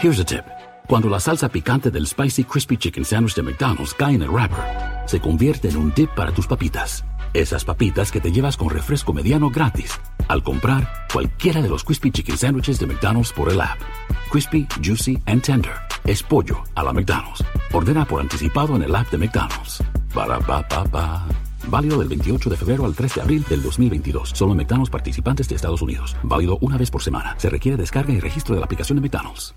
Here's a tip. Cuando la salsa picante del Spicy Crispy Chicken Sandwich de McDonald's cae en el wrapper, se convierte en un dip para tus papitas. Esas papitas que te llevas con refresco mediano gratis al comprar cualquiera de los Crispy Chicken Sandwiches de McDonald's por el app. Crispy, Juicy and Tender. Es pollo a la McDonald's. Ordena por anticipado en el app de McDonald's. Para pa pa. Válido del 28 de febrero al 3 de abril del 2022. Solo McDonald's participantes de Estados Unidos. Válido una vez por semana. Se requiere descarga y registro de la aplicación de McDonald's.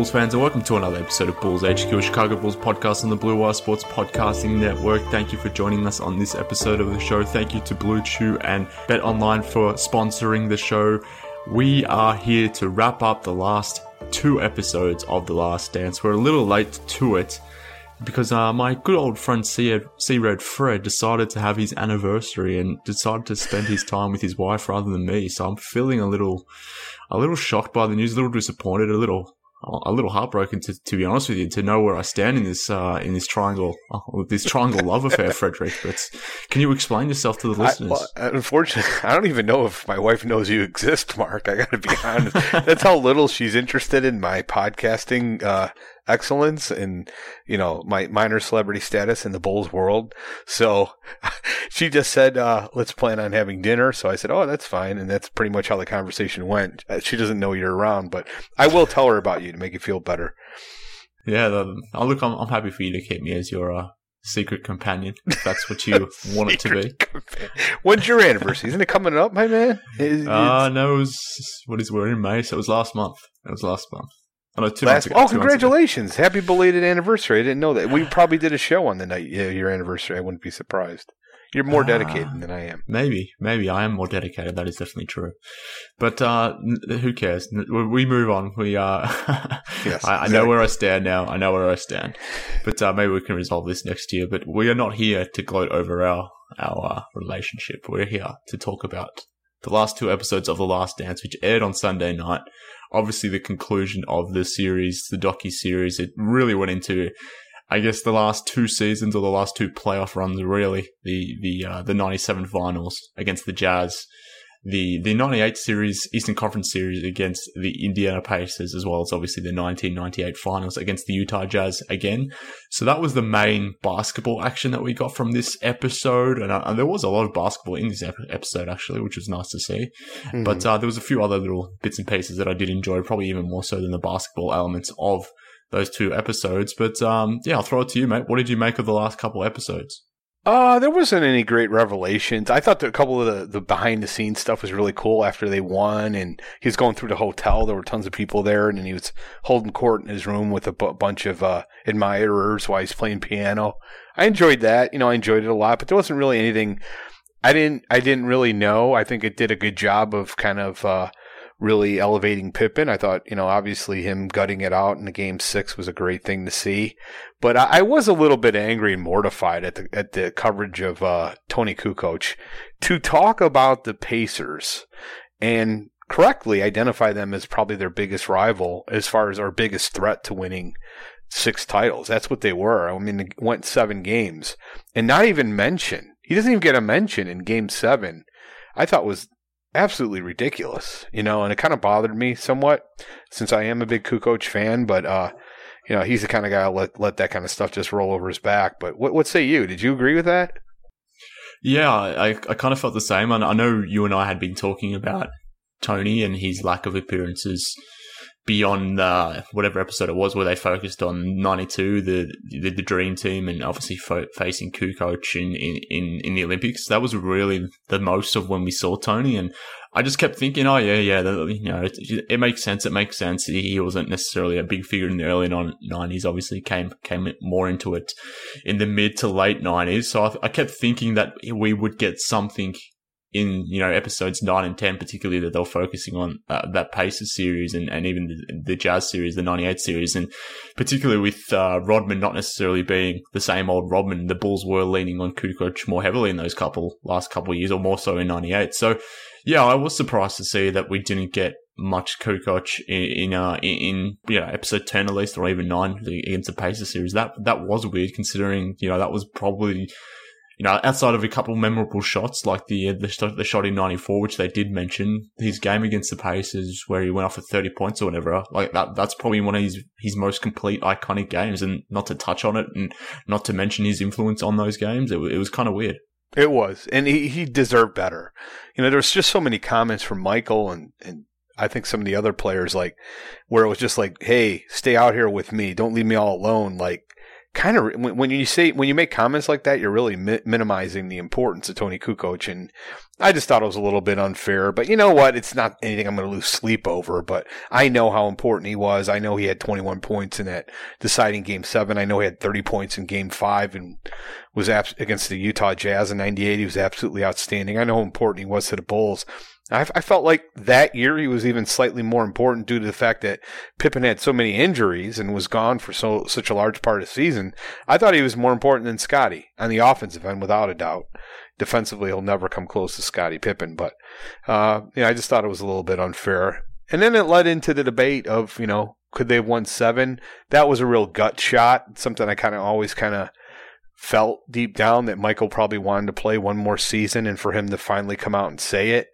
Bulls fans, and welcome to another episode of Bulls HQ, a Chicago Bulls podcast on the Blue Wire Sports Podcasting Network. Thank you for joining us on this episode of the show. Thank you to Blue Chew and Bet Online for sponsoring the show. We are here to wrap up the last two episodes of The Last Dance. We're a little late to it because uh, my good old friend C Red Fred decided to have his anniversary and decided to spend his time with his wife rather than me. So I'm feeling a little, a little shocked by the news, a little disappointed, a little a little heartbroken to, to be honest with you to know where I stand in this uh, in this triangle uh, this triangle love affair, Frederick. But can you explain yourself to the listeners? I, well, unfortunately, I don't even know if my wife knows you exist, Mark. I got to be honest. That's how little she's interested in my podcasting uh, excellence and you know my minor celebrity status in the Bulls world. So she just said, uh, "Let's plan on having dinner." So I said, "Oh, that's fine," and that's pretty much how the conversation went. Uh, she doesn't know you're around, but I will tell her about you to make you feel better. Yeah, the, oh, look, I'm, I'm happy for you to keep me as your uh, secret companion. If that's what you want it to be. Companion. When's your anniversary? Isn't it coming up, my man? uh, no, it was, what is, we're in May, so it was last month. It was last month. Oh, no, two Last, ago, oh, congratulations! Happy belated anniversary! I didn't know that. We probably did a show on the night yeah, your anniversary. I wouldn't be surprised. You're more dedicated uh, than I am. Maybe, maybe I am more dedicated. That is definitely true. But uh, who cares? We move on. We uh, yes, I, I, know where I stand now. I know where I stand. But uh, maybe we can resolve this next year. But we are not here to gloat over our our uh, relationship. We're here to talk about the last two episodes of The Last Dance, which aired on Sunday night. Obviously, the conclusion of the series, the docu series, it really went into I guess the last two seasons or the last two playoff runs, really. The the uh, the '97 finals against the Jazz, the the '98 series, Eastern Conference series against the Indiana Pacers, as well as obviously the 1998 finals against the Utah Jazz again. So that was the main basketball action that we got from this episode, and, uh, and there was a lot of basketball in this episode actually, which was nice to see. Mm-hmm. But uh, there was a few other little bits and pieces that I did enjoy, probably even more so than the basketball elements of those two episodes. But um, yeah, I'll throw it to you, mate. What did you make of the last couple episodes? Uh, there wasn't any great revelations. I thought that a couple of the, the behind the scenes stuff was really cool after they won and he was going through the hotel. There were tons of people there and then he was holding court in his room with a b- bunch of, uh, admirers while he's playing piano. I enjoyed that. You know, I enjoyed it a lot, but there wasn't really anything I didn't I didn't really know. I think it did a good job of kind of uh, really elevating Pippen. I thought, you know, obviously him gutting it out in the game six was a great thing to see. But I, I was a little bit angry and mortified at the at the coverage of uh, Toni Kukoc to talk about the Pacers and correctly identify them as probably their biggest rival as far as our biggest threat to winning six titles. That's what they were. I mean, they went seven games and not even mention. He doesn't even get a mention in game seven. I thought was absolutely ridiculous, you know, and it kind of bothered me somewhat since I am a big Kukoc fan, but, uh, you know, he's the kind of guy let, let that kind of stuff just roll over his back. But what, what say you? Did you agree with that? Yeah, I, I kind of felt the same. I know you and I had been talking about Toni and his lack of appearances beyond uh, whatever episode it was where they focused on 92, the the, the dream team, and obviously fo- facing Kukoc in, in, in the Olympics. That was really the most of when we saw Toni. And I just kept thinking, oh, yeah, yeah, the, you know, it, it, makes sense. It makes sense. He wasn't necessarily a big figure in the early 90s, obviously came, came more into it in the mid to late 90s. So I, I kept thinking that we would get something in you know episodes nine and ten, particularly that they were focusing on uh, that Pacers series and, and even the, the, Jazz series, the '98 series, and particularly with uh, Rodman not necessarily being the same old Rodman, the Bulls were leaning on Kukoc more heavily in those couple last couple years, or more so in '98. So, yeah, I was surprised to see that we didn't get much Kukoc in in, uh, in you know episode ten at least, or even nine against the Pacers series. That that was weird considering you know that was probably you know, outside of a couple memorable shots like the uh, the shot, the shot in '94, which they did mention, his game against the Pacers where he went off for 30 points or whatever, like that, that's probably one of his his most complete iconic games. And not to touch on it, and not to mention his influence on those games, it, it was kind of weird. It was, and he, he deserved better. You know, there's just so many comments from Michael and and I think some of the other players like where it was just like, hey, stay out here with me, don't leave me all alone, like kind of when, when, you say when you make comments like that, you're really mi- minimizing the importance of Toni Kukoc, and I just thought it was a little bit unfair. But you know what? It's not anything I'm going to lose sleep over. But I know how important he was. I know he had 21 points in that deciding Game Seven. I know he had 30 points in Game Five and was abs- against the Utah Jazz in '98. He was absolutely outstanding. I know how important he was to the Bulls. I, I felt like that year he was even slightly more important due to the fact that Pippen had so many injuries and was gone for so such a large part of the season. I thought he was more important than Scottie on the offensive end, without a doubt. Defensively, he'll never come close to Scottie Pippen, but uh, know I just thought it was a little bit unfair. And then it led into the debate of you know could they have won seven? That was a real gut shot, something I kind of always kind of felt deep down that Michael probably wanted to play one more season and for him to finally come out and say it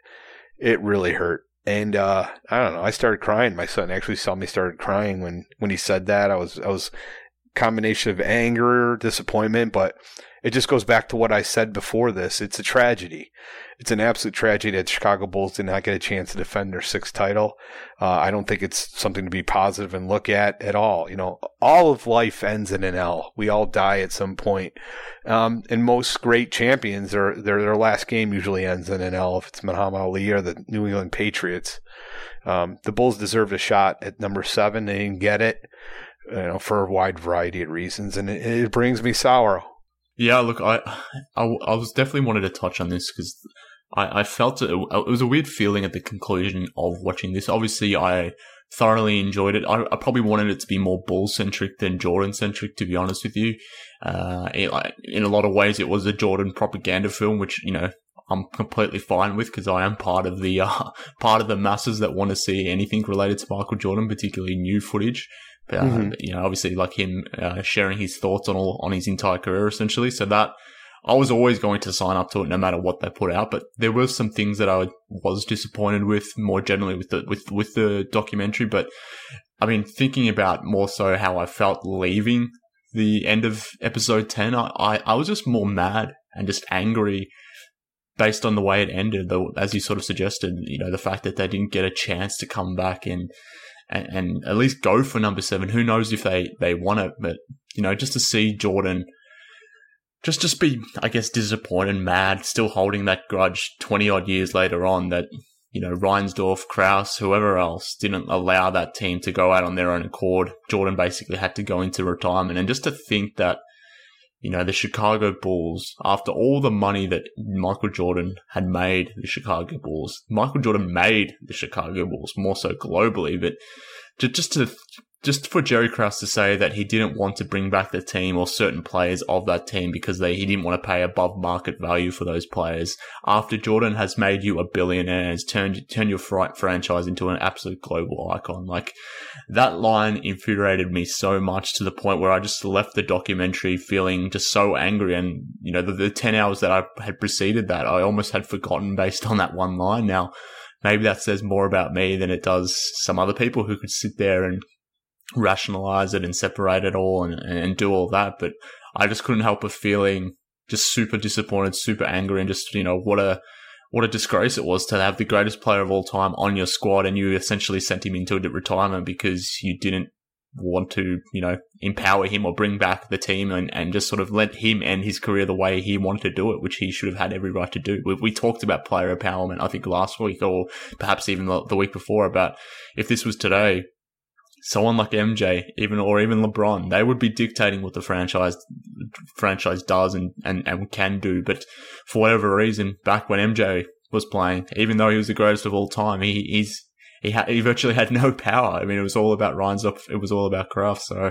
it really hurt. And uh, I don't know. I started crying. My son actually saw me started crying when when he said that. I was I was combination of anger, disappointment, but it just goes back to what I said before this. It's a tragedy. It's an absolute tragedy that Chicago Bulls did not get a chance to defend their sixth title. Uh, I don't think it's something to be positive and look at at all. You know, all of life ends in an L. We all die at some point. Um, and most great champions, their, their, their last game usually ends in an L if it's Muhammad Ali or the New England Patriots. Um, the Bulls deserved a shot at number seven. They didn't get it, you know, for a wide variety of reasons. And it, it brings me sorrow. Yeah, look, I, I, I was definitely wanted to touch on this because I, I felt it, it was a weird feeling at the conclusion of watching this. Obviously, I thoroughly enjoyed it. I, I probably wanted it to be more bull centric than Jordan centric, to be honest with you. Uh, it, in a lot of ways, it was a Jordan propaganda film, which you know I'm completely fine with because I am part of the uh, part of the masses that want to see anything related to Michael Jordan, particularly new footage. Uh, mm-hmm. You know, obviously, like him uh, sharing his thoughts on all on his entire career, essentially. So that I was always going to sign up to it, no matter what they put out. But there were some things that I was disappointed with, more generally with the with with the documentary. But I mean, thinking about more so how I felt leaving the end of episode ten, I I, I was just more mad and just angry based on the way it ended, as you sort of suggested, you know, the fact that they didn't get a chance to come back and and, and at least go for number seven. Who knows if they, they want it, but you know, just to see Jordan just just be, I guess, disappointed, mad, still holding that grudge twenty odd years later on that you know Reinsdorf, Krause, whoever else didn't allow that team to go out on their own accord. Jordan basically had to go into retirement, and just to think that you know, the Chicago Bulls, after all the money that Michael Jordan had made the Chicago Bulls, Michael Jordan made the Chicago Bulls more so globally, but just to just for Jerry Krause to say that he didn't want to bring back the team or certain players of that team because they, he didn't want to pay above market value for those players. After Jordan has made you a billionaire has turned turned your franchise into an absolute global icon like that line infuriated me so much to the point where I just left the documentary feeling just so angry and you know the, the 10 hours that I had preceded that I almost had forgotten based on that one line. Now maybe that says more about me than it does some other people who could sit there and rationalize it and separate it all and, and do all that. But I just couldn't help but feeling just super disappointed, super angry, and just, you know, what a, what a disgrace it was to have the greatest player of all time on your squad and you essentially sent him into retirement because you didn't want to, you know, empower him or bring back the team and, and just sort of let him end his career the way he wanted to do it, which he should have had every right to do. We, we talked about player empowerment, I think last week or perhaps even the, the week before about if this was today, someone like MJ, even or even LeBron, they would be dictating what the franchise franchise does and, and, and can do. But for whatever reason, back when MJ was playing, even though he was the greatest of all time, he he's he had he virtually had no power. I mean, it was all about Reinsdorf. It was all about Krause. So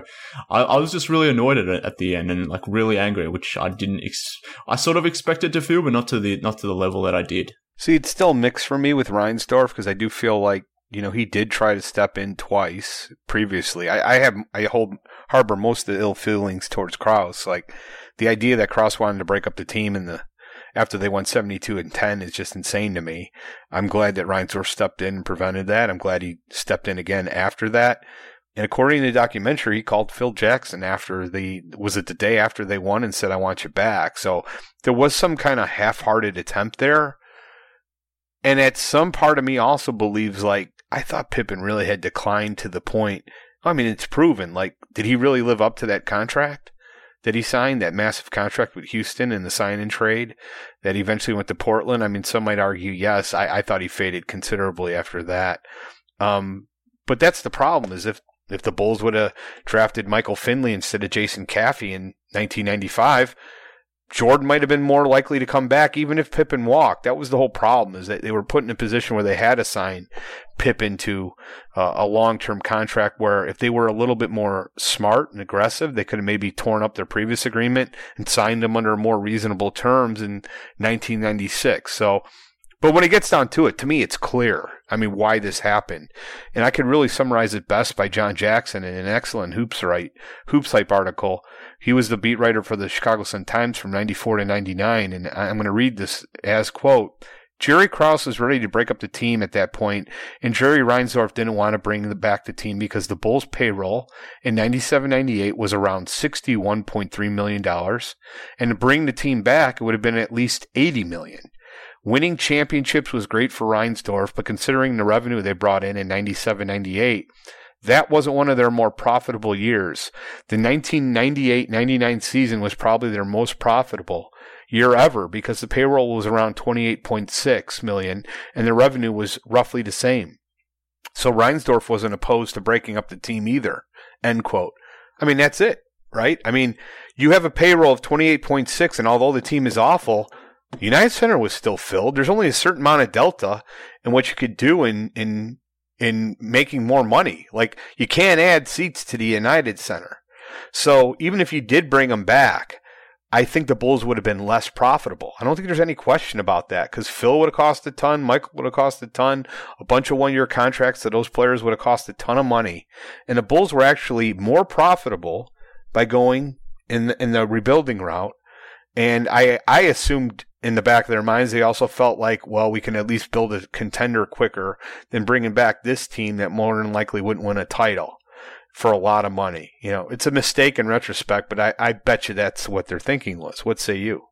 I, I was just really annoyed at it at the end and like really angry, which I didn't. Ex- I sort of expected to feel, but not to the not to the level that I did. See, it's still mixed for me with Reinsdorf because I do feel like you know, he did try to step in twice previously. I, I have I hold harbor most of the ill feelings towards Krause. Like the idea that Krause wanted to break up the team in the after they won 72 and 10 is just insane to me. I'm glad that Reinsdorf stepped in and prevented that. I'm glad he stepped in again after that. And according to the documentary, he called Phil Jackson after the was it the day after they won and said, "I want you back." So there was some kind of half-hearted attempt there. And at some part of me also believes like I thought Pippen really had declined to the point. I mean, it's proven. Like, did he really live up to that contract that he signed, that massive contract with Houston in the sign and trade that eventually went to Portland? I mean, some might argue yes. I, I thought he faded considerably after that. Um, but that's the problem is if, if the Bulls would have drafted Michael Finley instead of Jason Caffey in 1995, Jordan might have been more likely to come back even if Pippen walked. That was the whole problem is that they were put in a position where they had to sign Pippen to uh, a long-term contract where if they were a little bit more smart and aggressive, they could have maybe torn up their previous agreement and signed him under more reasonable terms in 1996. So, but when it gets down to it, to me, it's clear. I mean, why this happened. And I could really summarize it best by John Jackson in an excellent Hoops Right, Hoops Hype article he was the beat writer for the Chicago Sun Times from 94 to 99. And I'm going to read this as quote, Jerry Krause was ready to break up the team at that point, and Jerry Reinsdorf didn't want to bring back the team because the Bulls' payroll in 97-98 was around $61.3 million, and to bring the team back, it would have been at least 80 million. Winning championships was great for Reinsdorf, but considering the revenue they brought in in 97-98, that wasn't one of their more profitable years. The 1998 99 season was probably their most profitable year ever because the payroll was around 28.6 million and the revenue was roughly the same. So Reinsdorf wasn't opposed to breaking up the team either. End quote. I mean, that's it, right? I mean, you have a payroll of 28.6 and although the team is awful, United Center was still filled. There's only a certain amount of delta in what you could do in, in in making more money. Like you can't add seats to the United Center. So even if you did bring them back, I think the Bulls would have been less profitable. I don't think there's any question about that because Phil would have cost a ton, Michael would have cost a ton, a bunch of one year contracts to those players would have cost a ton of money. And the Bulls were actually more profitable by going in the, in the rebuilding route. And I, I assumed in the back of their minds, they also felt like, well, we can at least build a contender quicker than bringing back this team that more than likely wouldn't win a title for a lot of money. You know, it's a mistake in retrospect, but I, I bet you that's what their thinking was. What say you?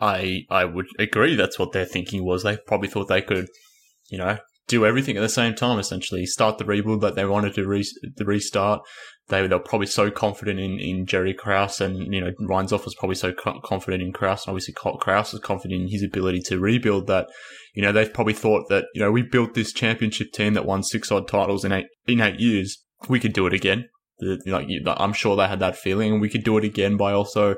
I I would agree. That's what their thinking was. They probably thought they could, you know, do everything at the same time. Essentially, start the rebuild that they wanted to re- the restart, they they're probably so confident in, in Jerry Krause and you know Reinsdorf was probably so co- confident in Krause and obviously Krause was confident in his ability to rebuild that. You know they've probably thought that you know we built this championship team that won six odd titles in eight in eight years. We could do it again. Like I'm sure they had that feeling, and we could do it again by also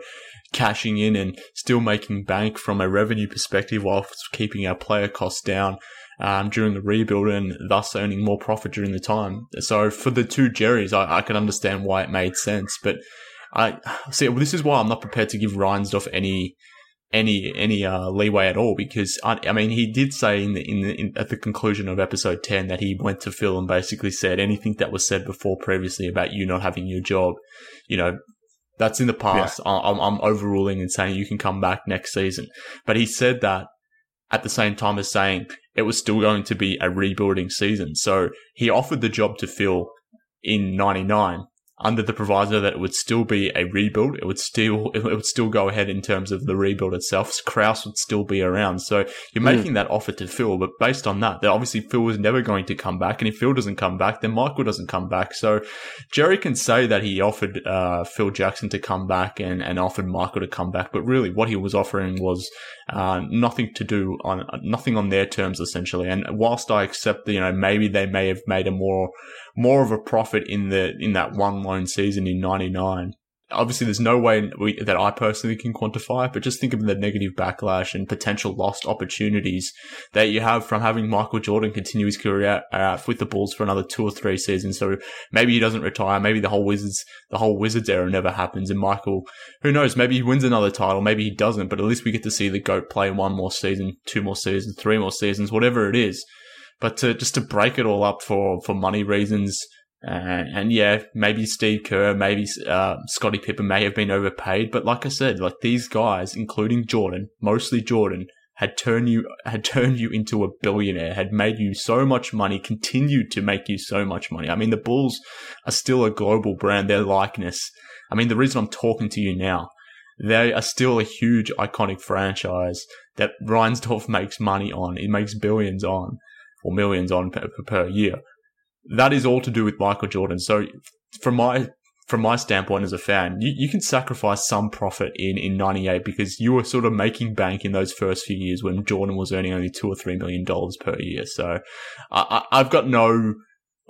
cashing in and still making bank from a revenue perspective while keeping our player costs down. Um, during the rebuild and thus earning more profit during the time. So for the two Jerrys, I, I can understand why it made sense, but I see. Well, this is why I'm not prepared to give Reinsdorf any any any uh, leeway at all because I, I, mean he did say in the, in, the, in at the conclusion of episode 10 that he went to Phil and basically said anything that was said before previously about you not having your job you know that's in the past yeah. I'm, I'm overruling and saying you can come back next season but he said that at the same time as saying it was still going to be a rebuilding season. So he offered the job to Phil in 99 under the proviso that it would still be a rebuild. It would still it would still go ahead in terms of the rebuild itself. Krause would still be around. So you're mm. making that offer to Phil, but based on that, that obviously Phil was never going to come back. And if Phil doesn't come back, then Michael doesn't come back. So Jerry can say that he offered uh, Phil Jackson to come back and, and offered Michael to come back, but really what he was offering was uh, nothing to do on nothing on their terms essentially. And whilst I accept that you know maybe they may have made a more more of a profit in the in that one lone season in '99. Obviously, there's no way we, that I personally can quantify it, but just think of the negative backlash and potential lost opportunities that you have from having Michael Jordan continue his career uh, with the Bulls for another two or three seasons. So maybe he doesn't retire. Maybe the whole Wizards, the whole Wizards era never happens. And Michael, who knows? Maybe he wins another title. Maybe he doesn't. But at least we get to see the goat play one more season, two more seasons, three more seasons, whatever it is. But to just to break it all up for for money reasons, uh, and yeah, maybe Steve Kerr, maybe uh, Scottie Pippen may have been overpaid, but like I said, like these guys, including Jordan, mostly Jordan, had turned you had turned you into a billionaire, had made you so much money, continued to make you so much money. I mean, the Bulls are still a global brand. Their likeness. I mean, the reason I'm talking to you now, they are still a huge, iconic franchise that Reinsdorf makes money on. He makes billions on or millions on per, per year. That is all to do with Michael Jordan. So from my from my standpoint as a fan, you, you can sacrifice some profit in, in 98 because you were sort of making bank in those first few years when Jordan was earning only two or three million dollars per year. So I, have got no,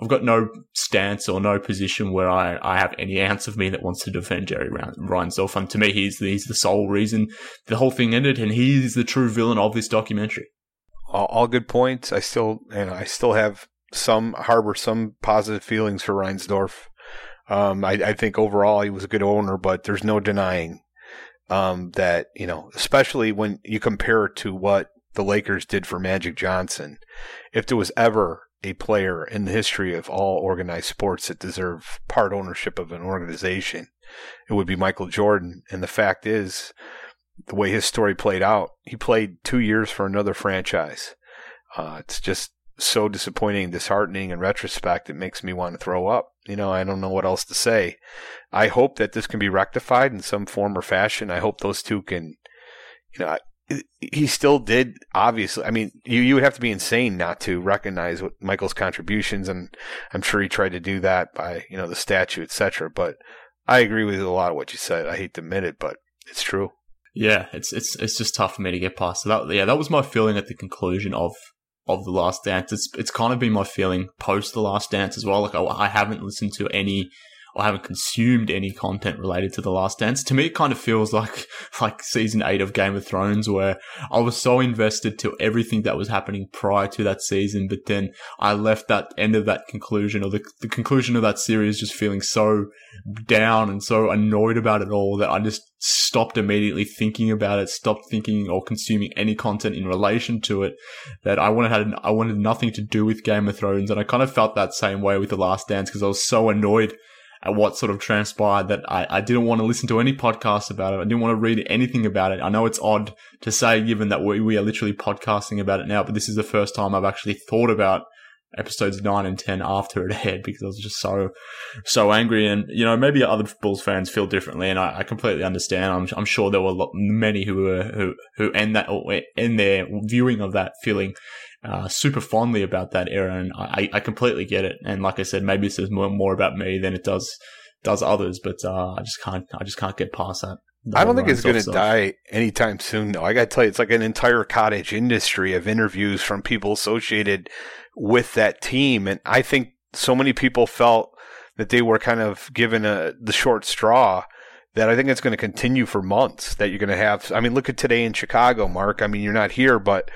I've got no stance or no position where I, I have any ounce of me that wants to defend Jerry Reinsdorf. And to me, he's, he's the sole reason the whole thing ended and he's the true villain of this documentary all, all good points. I still, you know, I still have some harbor some positive feelings for Reinsdorf. Um, I, I, think overall he was a good owner, but there's no denying um, that you know, especially when you compare it to what the Lakers did for Magic Johnson. If there was ever a player in the history of all organized sports that deserve part ownership of an organization, it would be Michael Jordan. And the fact is, the way his story played out. He played two years for another franchise. Uh, it's just so disappointing, disheartening in retrospect. It makes me want to throw up. You know, I don't know what else to say. I hope that this can be rectified in some form or fashion. I hope those two can, you know, he still did obviously. I mean, you you would have to be insane not to recognize what Michael's contributions, and I'm sure he tried to do that by you know the statue, etc. But I agree with a lot of what you said. I hate to admit it, but it's true. Yeah, it's it's it's just tough for me to get past. So that yeah, that was my feeling at the conclusion of of the Last Dance. It's it's kind of been my feeling post the Last Dance as well. Like I, I haven't listened to any I haven't consumed any content related to The Last Dance. To me, it kind of feels like like season eight of Game of Thrones, where I was so invested to everything that was happening prior to that season, but then I left that end of that conclusion or the, the conclusion of that series just feeling so down and so annoyed about it all that I just stopped immediately thinking about it, stopped thinking or consuming any content in relation to it. That I wanted had I wanted nothing to do with Game of Thrones, and I kind of felt that same way with The Last Dance because I was so annoyed at what sort of transpired that I, I didn't want to listen to any podcasts about it. I didn't want to read anything about it. I know it's odd to say given that we, we are literally podcasting about it now, but this is the first time I've actually thought about episodes nine and 10 after it aired because I was just so, so angry. And, you know, maybe other Bulls fans feel differently and I, I completely understand. I'm, I'm sure there were lot, many who were, who, who end that, end their viewing of that feeling uh, super fondly about that era, and I, I completely get it. And like I said, maybe it says more, more about me than it does does others, but uh, I just can't I just can't get past that. I don't think it's going to die anytime soon, though. I got to tell you, it's like an entire cottage industry of interviews from people associated with that team, and I think so many people felt that they were kind of given a, the short straw that I think it's going to continue for months. That you're going to have. I mean, look at today in Chicago, Mark. I mean, you're not here, but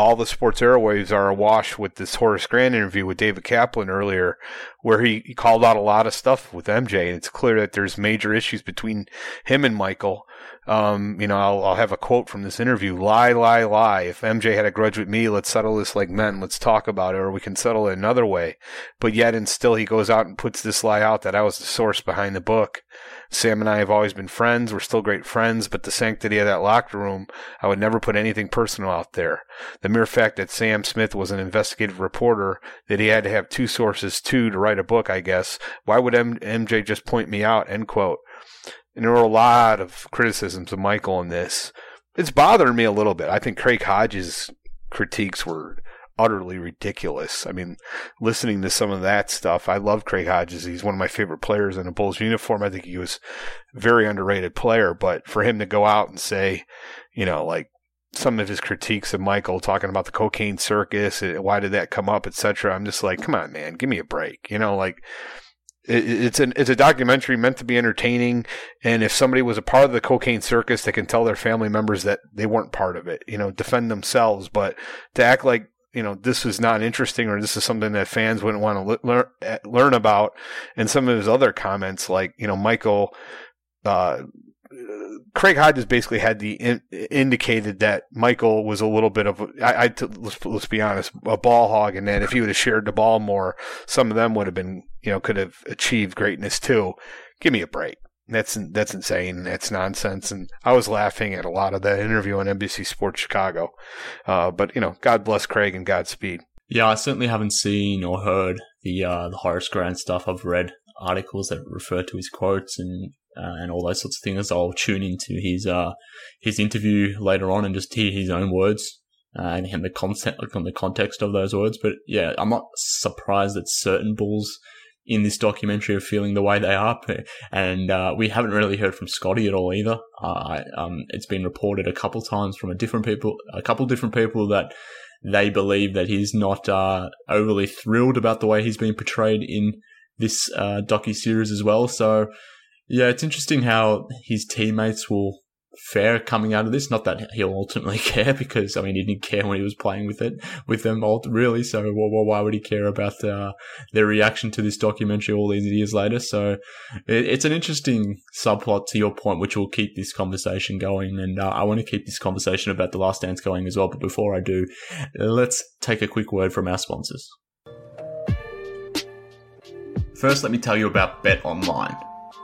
all the sports airwaves are awash with this Horace Grant interview with David Kaplan earlier, where he, he called out a lot of stuff with MJ. And it's clear that there's major issues between him and Michael. Um, you know, I'll, I'll have a quote from this interview. Lie, lie, lie. If MJ had a grudge with me, let's settle this like men. Let's talk about it, or we can settle it another way. But yet and still he goes out and puts this lie out that I was the source behind the book. Sam and I have always been friends. We're still great friends, but the sanctity of that locker room, I would never put anything personal out there. The mere fact that Sam Smith was an investigative reporter, that he had to have two sources too to write a book, I guess. Why would M- MJ just point me out? End quote. And there were a lot of criticisms of Michael in this. It's bothering me a little bit. I think Craig Hodges' critiques were utterly ridiculous. I mean, listening to some of that stuff, I love Craig Hodges. He's one of my favorite players in a Bulls uniform. I think he was a very underrated player, but for him to go out and say, you know, like some of his critiques of Michael talking about the cocaine circus, eh, why did that come up, etc. I'm just like, come on, man, give me a break. You know, like it's an it's a documentary meant to be entertaining. And if somebody was a part of the cocaine circus they can tell their family members that they weren't part of it you know defend themselves. But to act like you know this is not interesting or this is something that fans wouldn't want to learn learn about. And some of his other comments like you know Michael uh, Craig Hodges basically had the in, indicated that Michael was a little bit of I, let's, let's be honest a ball hog and then if he would have shared the ball more some of them would have been you know could have achieved greatness too give me a break that's that's insane. That's nonsense. And I was laughing at a lot of that interview on NBC Sports Chicago. Uh, but you know, God bless Craig and Godspeed. Yeah, I certainly haven't seen or heard the uh, the Horace Grant stuff. I've read articles that refer to his quotes and uh, and all those sorts of things. I'll tune into his uh, his interview later on and just hear his own words uh, and, the concept, like on the context of those words. But yeah, I'm not surprised that certain Bulls in this documentary are feeling the way they are. And uh, we haven't really heard from Scottie at all either. Uh, um, it's been reported a couple times from a different people, a couple different people that they believe that he's not uh, overly thrilled about the way he's been portrayed in this uh, docu series as well. So yeah, it's interesting how his teammates will fare coming out of this. Not that he'll ultimately care because I mean he didn't care when he was playing with it with them really. So well, why would he care about uh, their reaction to this documentary all these years later? So it, it's an interesting subplot to your point, which will keep this conversation going. And uh, I want to keep this conversation about the Last Dance going as well. But before I do, let's take a quick word from our sponsors. First, let me tell you about Bet Online.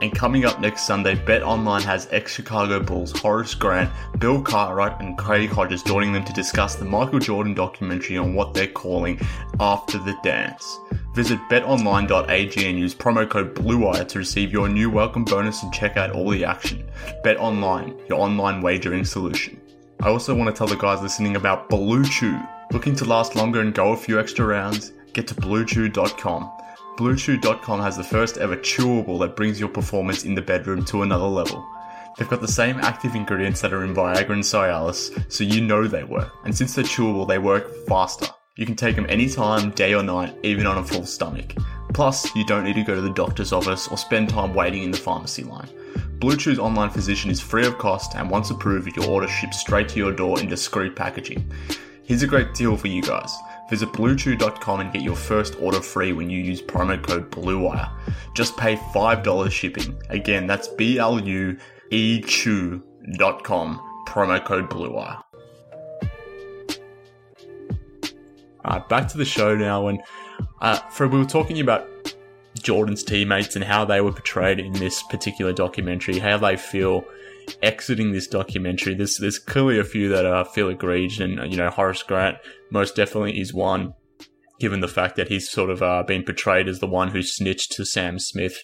And coming up next Sunday, Bet Online has ex Chicago Bulls Horace Grant, Bill Cartwright, and Craig Hodges joining them to discuss the Michael Jordan documentary on what they're calling After the Dance. Visit betonline.ag and use promo code BLUEWIRE to receive your new welcome bonus and check out all the action. Bet Online, your online wagering solution. I also want to tell the guys listening about Blue Chew. Looking to last longer and go a few extra rounds? Get to bluechew.com. BlueChew.com has the first ever chewable that brings your performance in the bedroom to another level. They've got the same active ingredients that are in Viagra and Cialis, so you know they work. And since they're chewable, they work faster. You can take them anytime, day or night, even on a full stomach. Plus, you don't need to go to the doctor's office or spend time waiting in the pharmacy line. Blue online physician is free of cost, and once approved, your order ships straight to your door in discreet packaging. Here's a great deal for you guys. Visit BlueChew.com and get your first order free when you use promo code BLUEWIRE. Just pay $5 shipping. Again, that's B-L-U-E Chew.com, promo code BLUEWIRE. Alright, back to the show now. And uh, Fred, we were talking about Jordan's teammates and how they were portrayed in this particular documentary, how they feel exiting this documentary. There's there's clearly a few that uh, feel aggrieved, and you know Horace Grant most definitely is one. Given the fact that he's sort of uh, been portrayed as the one who snitched to Sam Smith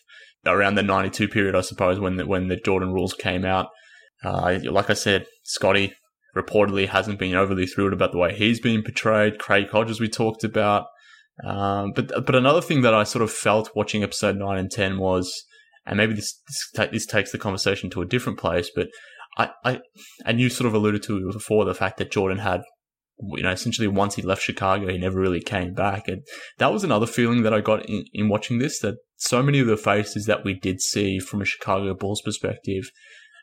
around the '92 period, I suppose, when the, when the Jordan rules came out. Uh, like I said, Scottie reportedly hasn't been overly thrilled about the way he's been portrayed. Craig Hodges, we talked about. Um, but but another thing that I sort of felt watching episode nine and ten was, and maybe this this, this takes the conversation to a different place, but I, I and you sort of alluded to before the fact that Jordan had you know, essentially once he left Chicago, he never really came back. And that was another feeling that I got in, in watching this that so many of the faces that we did see from a Chicago Bulls perspective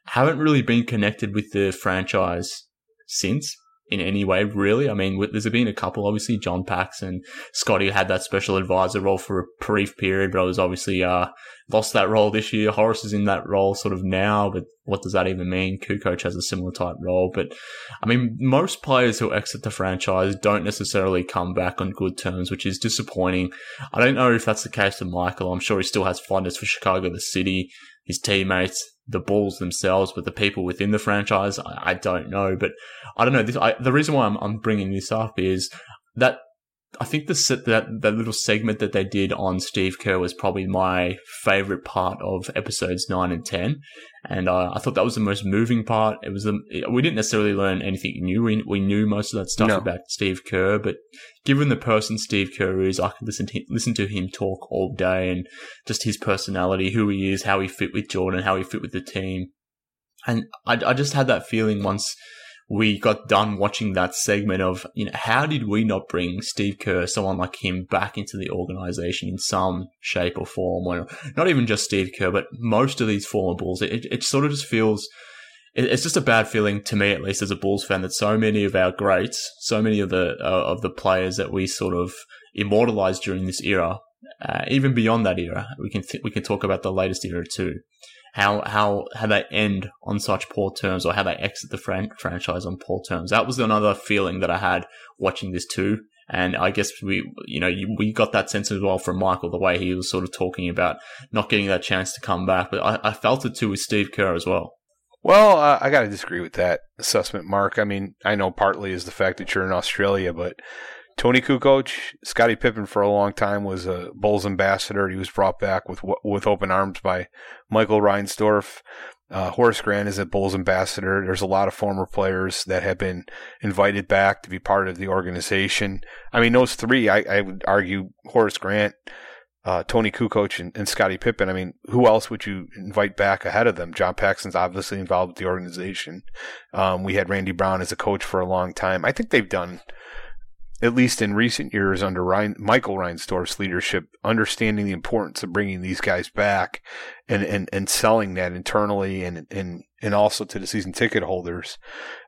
haven't really been connected with the franchise since in any way, really. I mean, there's been a couple, obviously, John Paxson, Scottie had that special advisor role for a brief period, but I was obviously, uh, lost that role this year. Horace is in that role sort of now, but what does that even mean? Kukoc has a similar type role, but I mean, most players who exit the franchise don't necessarily come back on good terms, which is disappointing. I don't know if that's the case with Michael. I'm sure he still has fondness for Chicago, the city, his teammates, the Bulls themselves, but the people within the franchise, I, I don't know. But I don't know. This, I, the reason why I'm, I'm bringing this up is that I think the that that little segment that they did on Steve Kerr was probably my favorite part of episodes nine and ten, and uh, I thought that was the most moving part. It was the, we didn't necessarily learn anything new. We we knew most of that stuff no. about Steve Kerr, but given the person Steve Kerr is, I could listen to listen to him talk all day and just his personality, who he is, how he fit with Jordan, how he fit with the team, and I I just had that feeling once we got done watching that segment of, you know, how did we not bring Steve Kerr, someone like him, back into the organization in some shape or form? When, not even just Steve Kerr, but most of these former Bulls. It, it sort of just feels, it's just a bad feeling to me, at least as a Bulls fan, that so many of our greats, so many of the, uh, of the players that we sort of immortalized during this era, uh, even beyond that era, we can, th- we can talk about the latest era too how how how they end on such poor terms or how they exit the fran- franchise on poor terms. That was another feeling that I had watching this too. And I guess we, you know, we got that sense as well from Michael, the way he was sort of talking about not getting that chance to come back. But I, I felt it too with Steve Kerr as well. Well, uh, I got to disagree with that assessment, Mark. I mean, I know partly is the fact that you're in Australia, but Toni Kukoc, Scottie Pippen for a long time was a Bulls ambassador. He was brought back with with open arms by Michael Reinsdorf. Uh, Horace Grant is a Bulls ambassador. There's a lot of former players that have been invited back to be part of the organization. I mean, those three, I, I would argue Horace Grant, uh, Toni Kukoc, and, and Scottie Pippen. I mean, who else would you invite back ahead of them? John Paxson's obviously involved with the organization. Um, we had Randy Brown as a coach for a long time. I think they've done at least in recent years under Michael Reinsdorf's leadership, understanding the importance of bringing these guys back and, and, and selling that internally and, and, and also to the season ticket holders.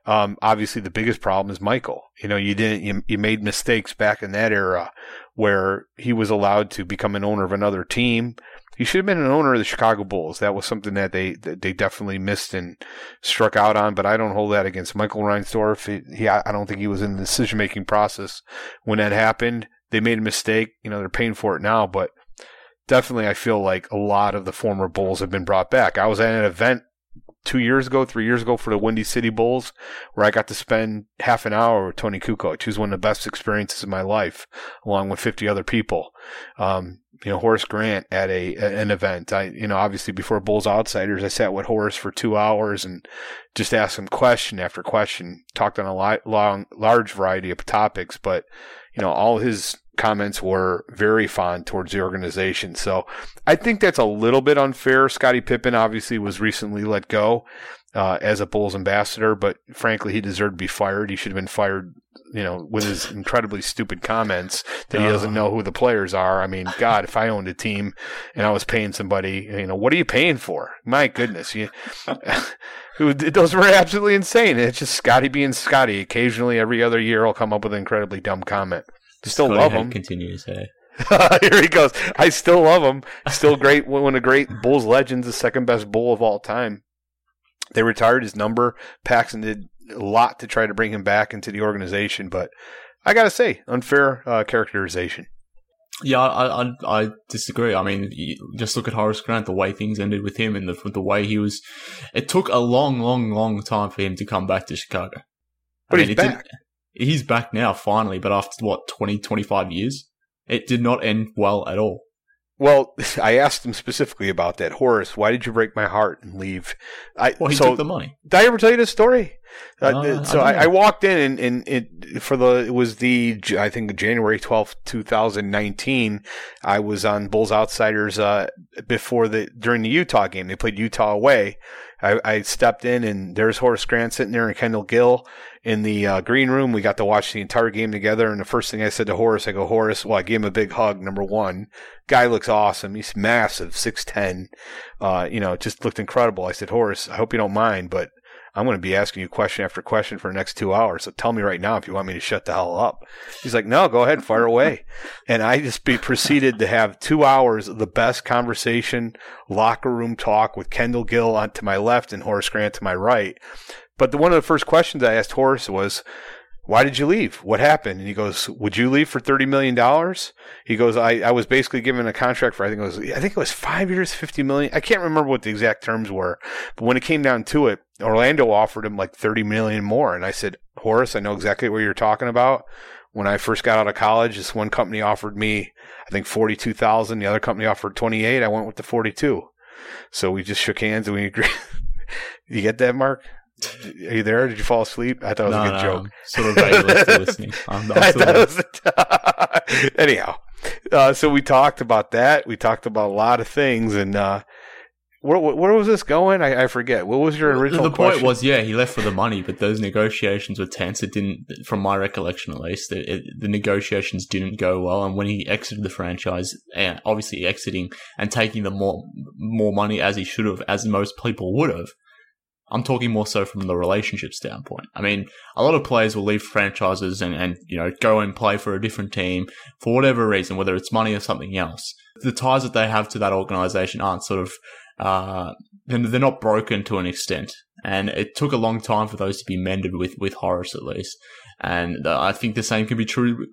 Um, obviously the biggest problem is Michael. You know, you didn't, you, you made mistakes back in that era where he was allowed to become an owner of another team he should have been an owner of the Chicago Bulls. That was something that they that they definitely missed and struck out on. But I don't hold that against Michael Reinsdorf. He, he I don't think he was in the decision making process when that happened. They made a mistake. You know, they're paying for it now. But definitely, I feel like a lot of the former Bulls have been brought back. I was at an event two years ago, three years ago for the Windy City Bulls, where I got to spend half an hour with Toni Kukoc, who's one of the best experiences of my life, along with 50 other people. Um, you know, Horace Grant at a, an event. I, you know, obviously before Bulls Outsiders, I sat with Horace for two hours and just asked him question after question, talked on a li- long, large variety of topics, but, you know, all his comments were very fond towards the organization. So I think that's a little bit unfair. Scottie Pippen obviously was recently let go. Uh, as a Bulls ambassador, but frankly, he deserved to be fired. He should have been fired you know, with his incredibly stupid comments that he doesn't know who the players are. I mean, God, if I owned a team and I was paying somebody, you know, what are you paying for? My goodness, you, those were absolutely insane. It's just Scottie being Scottie. Occasionally, every other year, I'll come up with an incredibly dumb comment. Still Scottie love him. Continues, hey. Here he goes. I still love him. Still great. One of the great Bulls legends, the second best Bull of all time. They retired his number. Paxson did a lot to try to bring him back into the organization, but I gotta say, unfair uh, characterization. Yeah, I, I, I disagree. I mean, just look at Horace Grant, the way things ended with him, and the the way he was. It took a long, long, long time for him to come back to Chicago. But I mean, he's back. He's back now, finally. But after what 20, 25 years, it did not end well at all. Well, I asked him specifically about that. Horace, why did you break my heart and leave? I, well, he so, took the money. Did I ever tell you this story? Uh, uh, so I, I, walked in and, and it for the it was the I think January twelfth, two thousand nineteen. I was on Bulls Outsiders uh, before the during the Utah game. They played Utah away. I, I, stepped in and there's Horace Grant sitting there and Kendall Gill in the uh, green room. We got to watch the entire game together. And the first thing I said to Horace, I go, Horace, well, I gave him a big hug. Number one, guy looks awesome. He's massive, six ten. Uh, you know, just looked incredible. I said, Horace, I hope you don't mind, but I'm going to be asking you question after question for the next two hours. So tell me right now if you want me to shut the hell up. He's like, no, go ahead, and fire away. and I just be proceeded to have two hours of the best conversation, locker room talk with Kendall Gill on to my left and Horace Grant to my right. But the, one of the first questions I asked Horace was, why did you leave? What happened? And he goes, would you leave for $30 million? He goes, I, I was basically given a contract for, I think it was, I think it was five years, 50 million. I can't remember what the exact terms were, but when it came down to it, Orlando offered him like 30 million more. And I said, Horace, I know exactly what you're talking about. When I first got out of college, this one company offered me, I think 42,000. The other company offered 28. I went with the 42. So we just shook hands and we agreed. you get that, Mark? Are you there? Did you fall asleep? I thought it was no, a good no, joke. I'm sort of vaguely listening. I'm, I'm I thought it was Anyhow, uh, so we talked about that. We talked about a lot of things, and uh, where, where was this going? I, I, forget. What was your original? Point? The point was, yeah, he left for the money, but those negotiations were tense. It didn't, from my recollection at least, it, it, the negotiations didn't go well. And when he exited the franchise, and obviously exiting and taking the more more money as he should have, as most people would have, I'm talking more so from the relationship standpoint. I mean, a lot of players will leave franchises and, and, you know, go and play for a different team for whatever reason, whether it's money or something else. The ties that they have to that organization aren't sort of, uh, they're not broken to an extent. And it took a long time for those to be mended with, with Horace at least. And uh, I think the same can be true.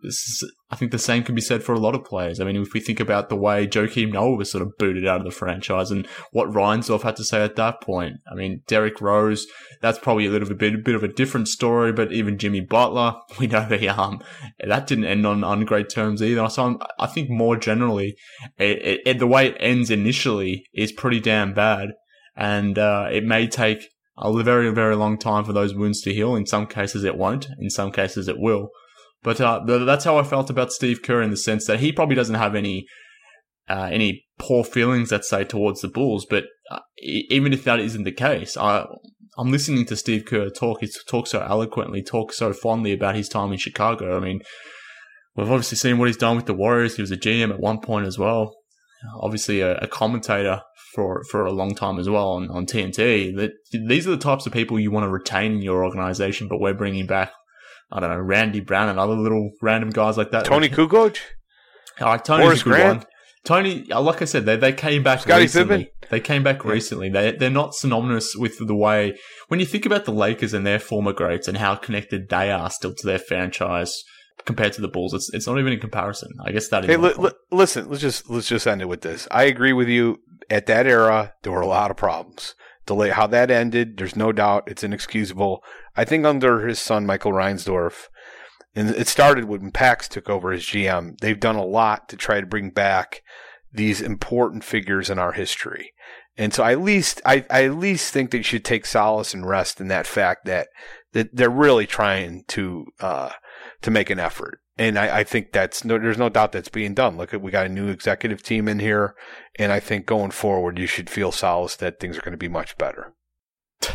I think the same can be said for a lot of players. I mean, if we think about the way Joakim Noah was sort of booted out of the franchise and what Reinsdorf had to say at that point. I mean, Derrick Rose, that's probably a little bit, a bit of a different story, but even Jimmy Butler, we know that, um, that didn't end on, on great terms either. So I'm, i think more generally, it, it, the way it ends initially is pretty damn bad. And, uh, it may take a very, very long time for those wounds to heal. In some cases, it won't. In some cases, it will. But uh, that's how I felt about Steve Kerr in the sense that he probably doesn't have any uh, any poor feelings, let's say, towards the Bulls. But uh, even if that isn't the case, I, I'm listening to Steve Kerr talk. He talks so eloquently, talks so fondly about his time in Chicago. I mean, we've obviously seen what he's done with the Warriors. He was a GM at one point as well. Obviously, a, a commentator for for a long time as well on, on TNT. That these are the types of people you want to retain in your organization, but we're bringing back I don't know Randy Brown and other little random guys like that. Toni Kukoc, right, Toni's a good Grant. one. Toni, uh, like I said, they, they came back Scottie recently. Pippen. They came back yeah. recently. They they're not synonymous with the way when you think about the Lakers and their former greats and how connected they are still to their franchise compared to the Bulls. It's it's not even in comparison. I guess that is. Hey, li- li- listen, let's just let's just end it with this. I agree with you. At that era, there were a lot of problems. Delay how that ended, there's no doubt it's inexcusable. I think under his son Michael Reinsdorf, and it started when Pax took over as GM. They've done a lot to try to bring back these important figures in our history. And so I at least I, I at least think that you should take solace and rest in that fact that they're really trying to uh, to make an effort. And I, I think that's no, there's no doubt that's being done. Look, we got a new executive team in here, and I think going forward, you should feel solace that things are going to be much better.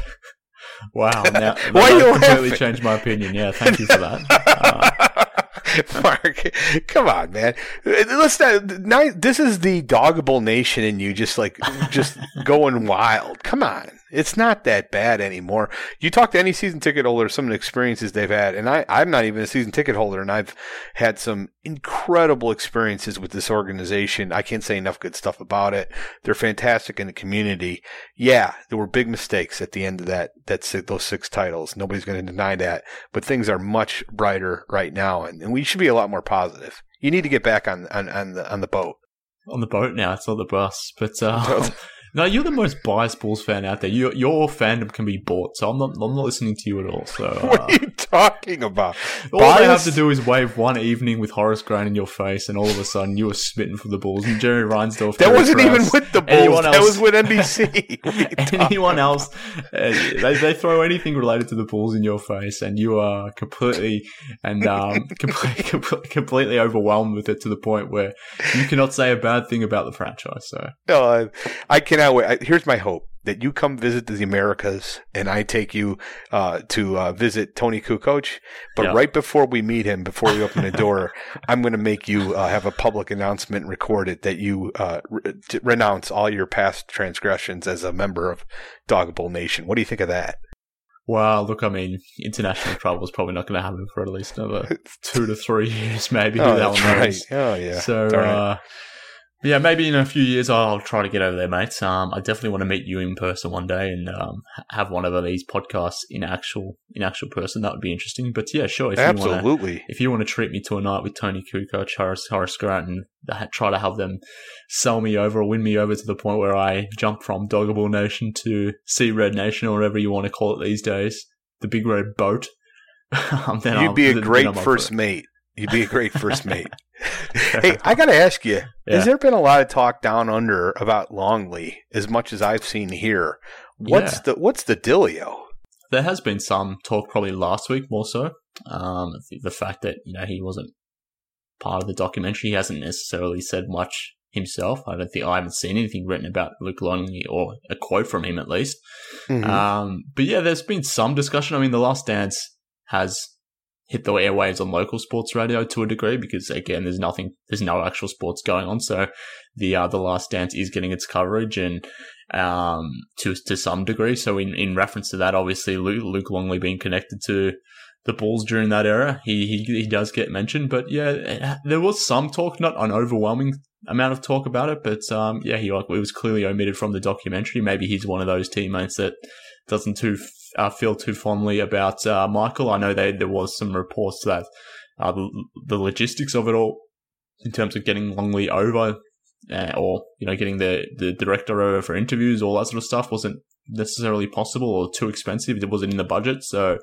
wow! Now, Why you completely laughing? changed my opinion. Yeah, thank you for that. Uh, Mark, come on, man. Let's not, this is the doggable nation and you, just like just going wild. Come on it's not that bad anymore. You talk to any season ticket holder, some of the experiences they've had, and I, I'm not even a season ticket holder, and I've had some incredible experiences with this organization. I can't say enough good stuff about it. They're fantastic in the community. Yeah, there were big mistakes at the end of that, that's those six titles. Nobody's going to deny that, but things are much brighter right now, and, and we should be a lot more positive. You need to get back on, on, on the, on the boat on the boat now. It's not the bus, but uh, No, you're the most biased Bulls fan out there. You, your fandom can be bought, so I'm not. I'm not listening to you at all. So uh, what are you talking about? All Bias? they have to do is wave one evening with Horace Grant in your face, and all of a sudden you were smitten for the Bulls. And Jerry Reinsdorf. That wasn't even with the Bulls. Else, that was with NBC. anyone else, uh, they, they throw anything related to the Bulls in your face, and you are completely and um, completely, completely overwhelmed with it to the point where you cannot say a bad thing about the franchise. So no, I, I cannot I, here's my hope that you come visit the Americas and I take you uh, to uh, visit Toni Kukoc. But yeah. right before we meet him, before we open the door, I'm going to make you uh, have a public announcement recorded that you uh, re- renounce all your past transgressions as a member of Dogable Nation. What do you think of that? Well, look, I mean, international travel is probably not going to happen for at least another two to three years, maybe. Oh, that's right. Oh, yeah. So, uh, yeah, maybe in a few years I'll try to get over there, mate. Um, I definitely want to meet you in person one day and um, have one of these podcasts in actual in actual person. That would be interesting. But yeah, sure. If Absolutely. You wanna, if you want to treat me to a night with Toni Kukoc, Horace, Horace Grant, and try to have them sell me over or win me over to the point where I jump from Doggable Nation to Sea Red Nation or whatever you want to call it these days, the big red boat. You'd I'll, be a great first mate. You'd be a great first mate. hey, I got to ask you: yeah. Has there been a lot of talk down under about Longley, as much as I've seen here? What's yeah. the What's the dealio? There has been some talk, probably last week more so. Um, the, the fact that you know he wasn't part of the documentary, he hasn't necessarily said much himself. I don't think I haven't seen anything written about Luke Longley or a quote from him at least. Mm-hmm. Um, but yeah, there's been some discussion. I mean, The Last Dance has hit the airwaves on local sports radio to a degree because again, there's nothing, there's no actual sports going on. So the uh, the Last Dance is getting its coverage and um, to to some degree. So in, in reference to that, obviously Luke, Luke Longley being connected to the Bulls during that era, he, he he does get mentioned. But yeah, there was some talk, not an overwhelming amount of talk about it, but um, yeah, he like it was clearly omitted from the documentary. Maybe he's one of those teammates that doesn't too uh, feel too fondly about uh, Michael. I know they, there was some reports that uh, the, the, logistics of it all, in terms of getting Longley over, uh, or you know, getting the the director over for interviews, all that sort of stuff, wasn't necessarily possible or too expensive. It wasn't in the budget, so.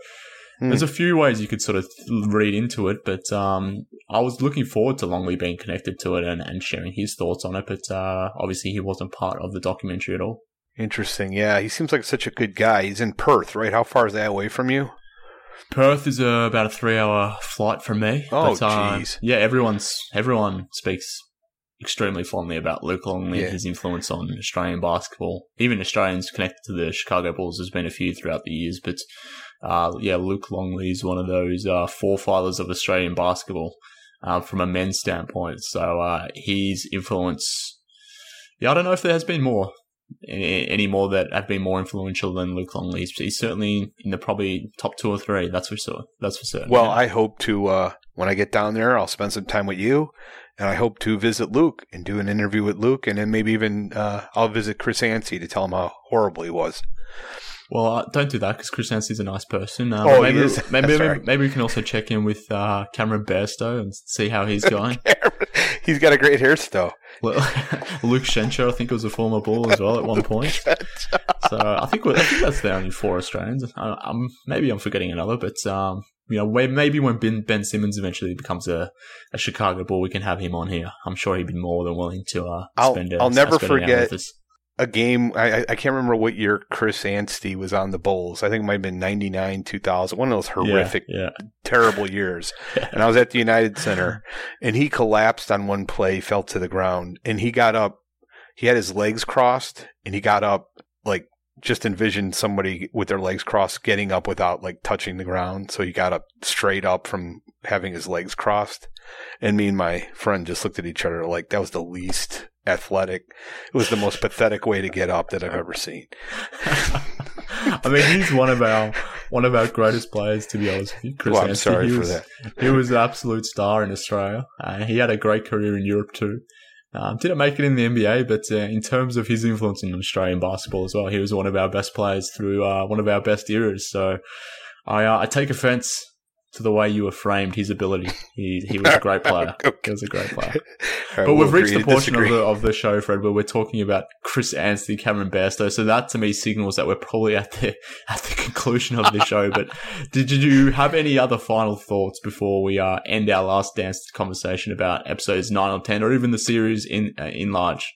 Mm. There's a few ways you could sort of read into it, but um, I was looking forward to Longley being connected to it and, and sharing his thoughts on it. But uh, obviously, he wasn't part of the documentary at all. Interesting. Yeah, he seems like such a good guy. He's in Perth, right? How far is that away from you? Perth is uh, about a three-hour flight from me. Oh, uh, jeez. Uh, yeah, everyone's everyone speaks extremely fondly about Luke Longley yeah. and his influence on Australian basketball. Even Australians connected to the Chicago Bulls. There's been a few throughout the years, but uh, yeah, Luke Longley is one of those uh, forefathers of Australian basketball uh, from a men's standpoint. So uh, his influence. Yeah, I don't know if there has been more any more that have been more influential than Luke Longley. He's, he's, certainly in the probably top two or three. That's for sure. That's for certain. Well, yeah. I hope to uh, when I get down there, I'll spend some time with you, and I hope to visit Luke and do an interview with Luke, and then maybe even uh, I'll visit Chris Anstey to tell him how horrible he was. Well, uh, don't do that because Chris Anstey's a nice person. Uh, oh, maybe, maybe, maybe, right. maybe, we can also check in with uh, Cameron Bairstow and see how he's going. he's got a great hairstyle. Well, Luke Schenscher, I think, was a former Bull as well at one point. so I think I think that's the only four Australians. I, am maybe I'm forgetting another, but um, you know, maybe when Ben, ben Simmons eventually becomes a, a Chicago Bull, we can have him on here. I'm sure he'd be more than willing to uh, spend. I'll, a, I'll never forget a game. I, I can't remember what year Chris Anstey was on the Bulls. I think it might have been 99, 2000, one of those horrific, yeah, yeah. terrible years. and I was at the United Center and he collapsed on one play, fell to the ground, and he got up. He had his legs crossed and he got up like just envision somebody with their legs crossed getting up without like touching the ground. So he got up straight up from having his legs crossed. And me and my friend just looked at each other like that was the least athletic. It was the most pathetic way to get up that I've ever seen. I mean, he's one of our one of our greatest players, to be honest with you. Chris well, I'm sorry he for was, that. he was an absolute star in Australia. Uh, he had a great career in Europe too. Um, didn't make it in the NBA, but uh, in terms of his influence in Australian basketball as well, he was one of our best players through uh, one of our best eras. So I, uh, I take offence to the way you were framed his ability. He he was a great player. He was a great player. Right, but we've reached the portion of the of the show, Fred, where we're talking about Chris Anstey, Cameron Bairstow. So that to me signals that we're probably at the at the conclusion of the show. But did you have any other final thoughts before we uh, end our last dance conversation about episodes nine or ten, or even the series in uh, in large?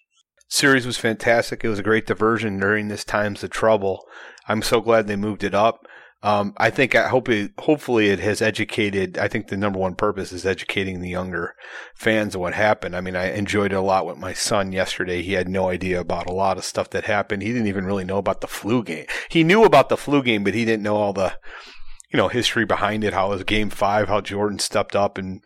Series was fantastic. It was a great diversion during this times of trouble. I'm so glad they moved it up. Um, I think I hope it, hopefully it has educated. I think the number one purpose is educating the younger fans of what happened. I mean, I enjoyed it a lot with my son yesterday. He had no idea about a lot of stuff that happened. He didn't even really know about the flu game. He knew about the flu game, but he didn't know all the, you know, history behind it. How it was game five, how Jordan stepped up and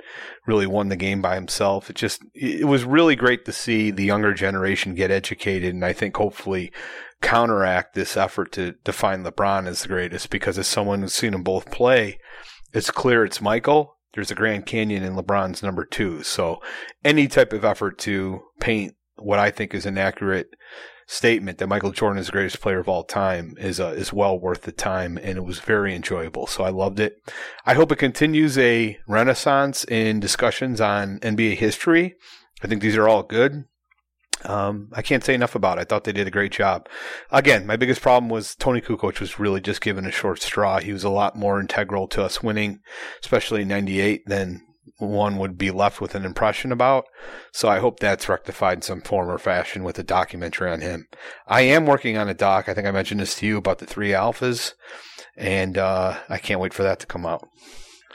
really won the game by himself. It just, it was really great to see the younger generation get educated. And I think hopefully counteract this effort to define LeBron as the greatest because as someone who's seen them both play, it's clear it's Michael. There's a Grand Canyon and LeBron's number two. So any type of effort to paint what I think is an accurate statement that Michael Jordan is the greatest player of all time is uh, is well worth the time, and it was very enjoyable. So I loved it. I hope it continues a renaissance in discussions on NBA history. I think these are all good. Um, I can't say enough about it. I thought they did a great job. Again, my biggest problem was Toni Kukoc was really just given a short straw. He was a lot more integral to us winning, especially in 98 than one would be left with an impression about. So I hope that's rectified in some form or fashion with a documentary on him. I am working on a doc. I think I mentioned this to you about the three alphas, and uh, I can't wait for that to come out.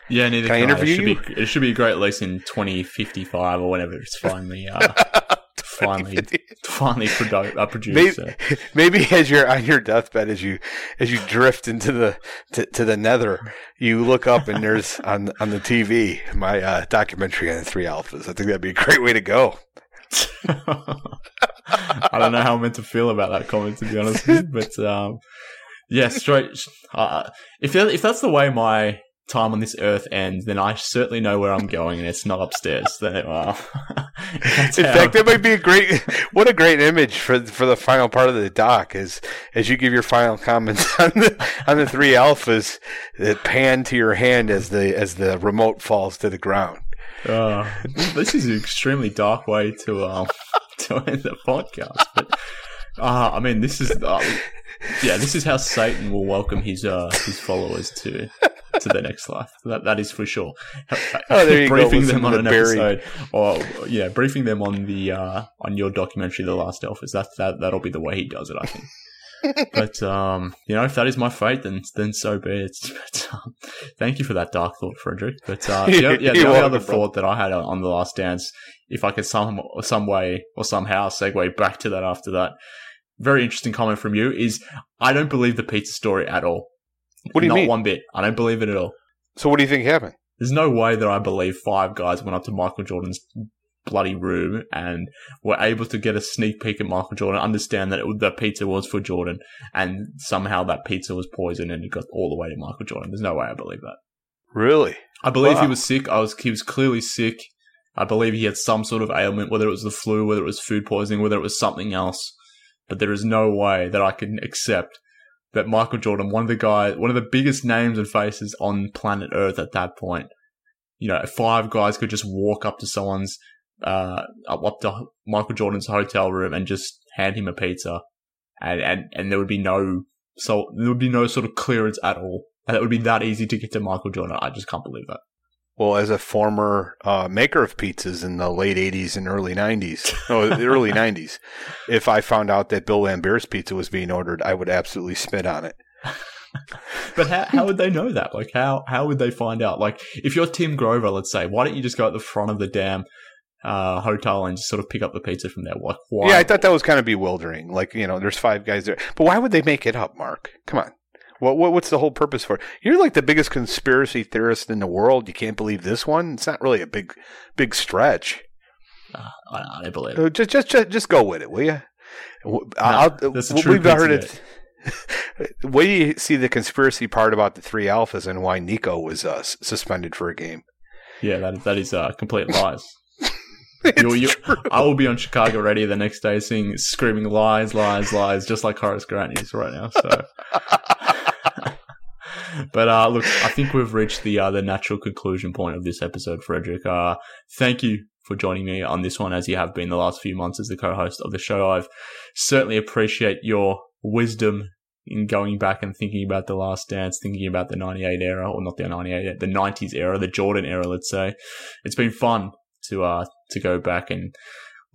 Yeah, neither can, can I interview I. It should, you? Be, it should be great, at least in 2055 or whenever it's finally uh, finally finally produ- uh, produced. Maybe, maybe, as you're on your deathbed, as you as you drift into the to, to the nether, you look up and there's on on the TV my uh, documentary on the three alphas. I think that'd be a great way to go. I don't know how I'm meant to feel about that comment to be honest, but um, yeah, straight. Uh, if that, if that's the way my time on this earth ends, then I certainly know where I'm going, and it's not upstairs. Then, well, in fact, that might be a great. What a great image for for the final part of the doc is as you give your final comments on the on the three alphas that pan to your hand as the as the remote falls to the ground. Uh, this is an extremely dark way to um to end the podcast, but uh, I mean, this is uh, yeah, this is how Satan will welcome his uh his followers to to the next life. That that is for sure. Oh, there you briefing go. them on an episode, or yeah, briefing them on the uh, on your documentary, The Last Elvis. That that that'll be the way he does it, I think. but um, you know, if that is my fate, then then so be it. But, um, thank you for that dark thought, Frederick. But uh, yeah, yeah, the only other thought that I had on the Last Dance, if I could some some way or somehow segue back to that after that, very interesting comment from you is I don't believe the pizza story at all. What do you Not mean? one bit. I don't believe it at all. So what do you think happened? There's no way that I believe five guys went up to Michael Jordan's bloody room and were able to get a sneak peek at Michael Jordan, understand that it, the pizza was for Jordan, and somehow that pizza was poisoned and it got all the way to Michael Jordan. There's no way I believe that. Really? I believe wow. he was sick. I was he was clearly sick. I believe he had some sort of ailment, whether it was the flu, whether it was food poisoning, whether it was something else. But there is no way that I can accept that Michael Jordan, one of the guys, one of the biggest names and faces on planet Earth at that point, you know, five guys could just walk up to someone's, uh, up to Michael Jordan's hotel room and just hand him a pizza, and and and there would be no so there would be no sort of clearance at all, and it would be that easy to get to Michael Jordan. I just can't believe that. Well, as a former uh, maker of pizzas in the late '80s and early '90s, no, the early '90s, if I found out that Bill Laimbeer's pizza was being ordered, I would absolutely spit on it. but how, how would they know that? Like, how how would they find out? Like, if you're Tim Grover, let's say, why don't you just go at the front of the damn uh, hotel and just sort of pick up the pizza from there? Like, why? Yeah, I thought that was kind of bewildering. Like, you know, there's five guys there, but why would they make it up, Mark? Come on. What, what what's the whole purpose for it? You're like the biggest conspiracy theorist in the world. You can't believe this one. It's not really a big big stretch. Uh, I, I believe it. Just, just just just go with it, will you? No, we've heard it. Where do you see the conspiracy part about the three alphas and why Nico was uh, suspended for a game? Yeah, that that is uh, complete lies. you, you, I will be on Chicago ready the next day, seeing screaming lies, lies, lies, just like Horace Grant is right now. So but uh, look, I think we've reached the uh, the natural conclusion point of this episode, Frederick. Uh, thank you for joining me on this one, as you have been the last few months as the co-host of the show. I've certainly appreciate your wisdom in going back and thinking about the last dance, thinking about the 98 era, or not the 98, the 90s era, the Jordan era, let's say. It's been fun to, uh, to go back and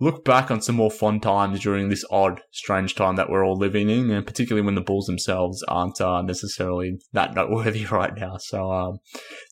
look back on some more fun times during this odd, strange time that we're all living in, and particularly when the Bulls themselves aren't uh, necessarily that noteworthy right now. So, um,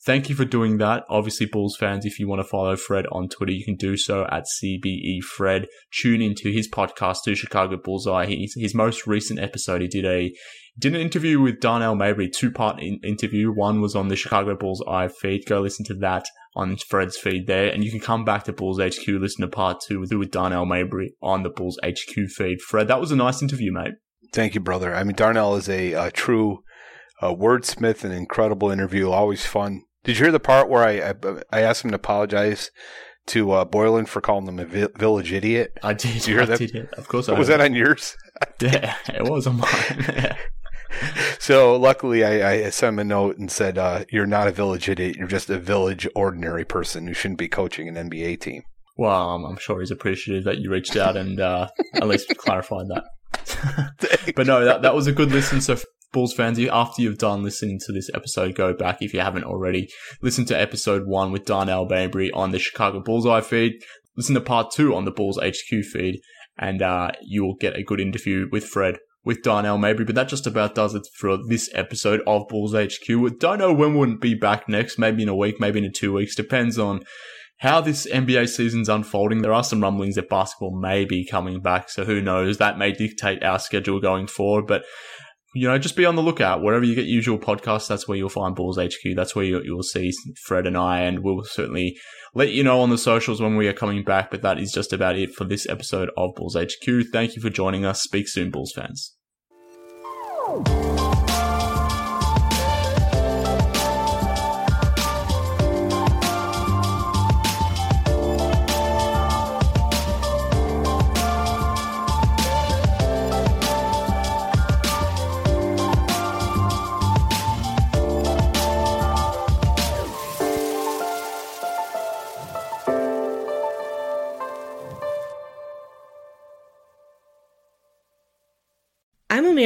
thank you for doing that. Obviously, Bulls fans, if you want to follow Fred on Twitter, you can do so at CBE Fred. Tune into his podcast, to Chicago Bullseye. His, his most recent episode, he did a did an interview with Darnell Mayberry, two part in- interview. One was on the Chicago Bullseye feed. Go listen to that on Fred's feed there. And you can come back to Bulls HQ, listen to part two with, with Darnell Mayberry on the Bulls HQ feed. Fred, that was a nice interview, mate. Thank you, brother. I mean, Darnell is a, a true uh, wordsmith, an incredible interview, always fun. Did you hear the part where I I, I asked him to apologize to uh, Boylan for calling him a vi- village idiot? I did. did you hear I that? Did, Of course, I was that on yours? yeah, it was on mine. so luckily, I, I, sent him a note and said, uh, "You're not a village idiot. You're just a village ordinary person who shouldn't be coaching an NBA team." Well, I'm, I'm sure he's appreciative that you reached out and uh, at least clarified that. but no, that, that was a good listen. So Bulls fans, after you've done listening to this episode, go back if you haven't already. Listen to episode one with Darnell Mayberry on the Chicago Bullseye feed. Listen to part two on the Bulls HQ feed, and uh, you will get a good interview with Fred with Darnell Mayberry, but that just about does it for this episode of Bulls HQ. Don't know when we'll be back next, maybe in a week, maybe in two weeks, depends on how this NBA season's unfolding. There are some rumblings that basketball may be coming back, so who knows? That may dictate our schedule going forward, but you know, just be on the lookout. Wherever you get usual podcasts, that's where you'll find Bulls HQ. That's where you'll, you'll see Fred and I, and we'll certainly let you know on the socials when we are coming back. But that is just about it for this episode of Bulls HQ. Thank you for joining us. Speak soon, Bulls fans.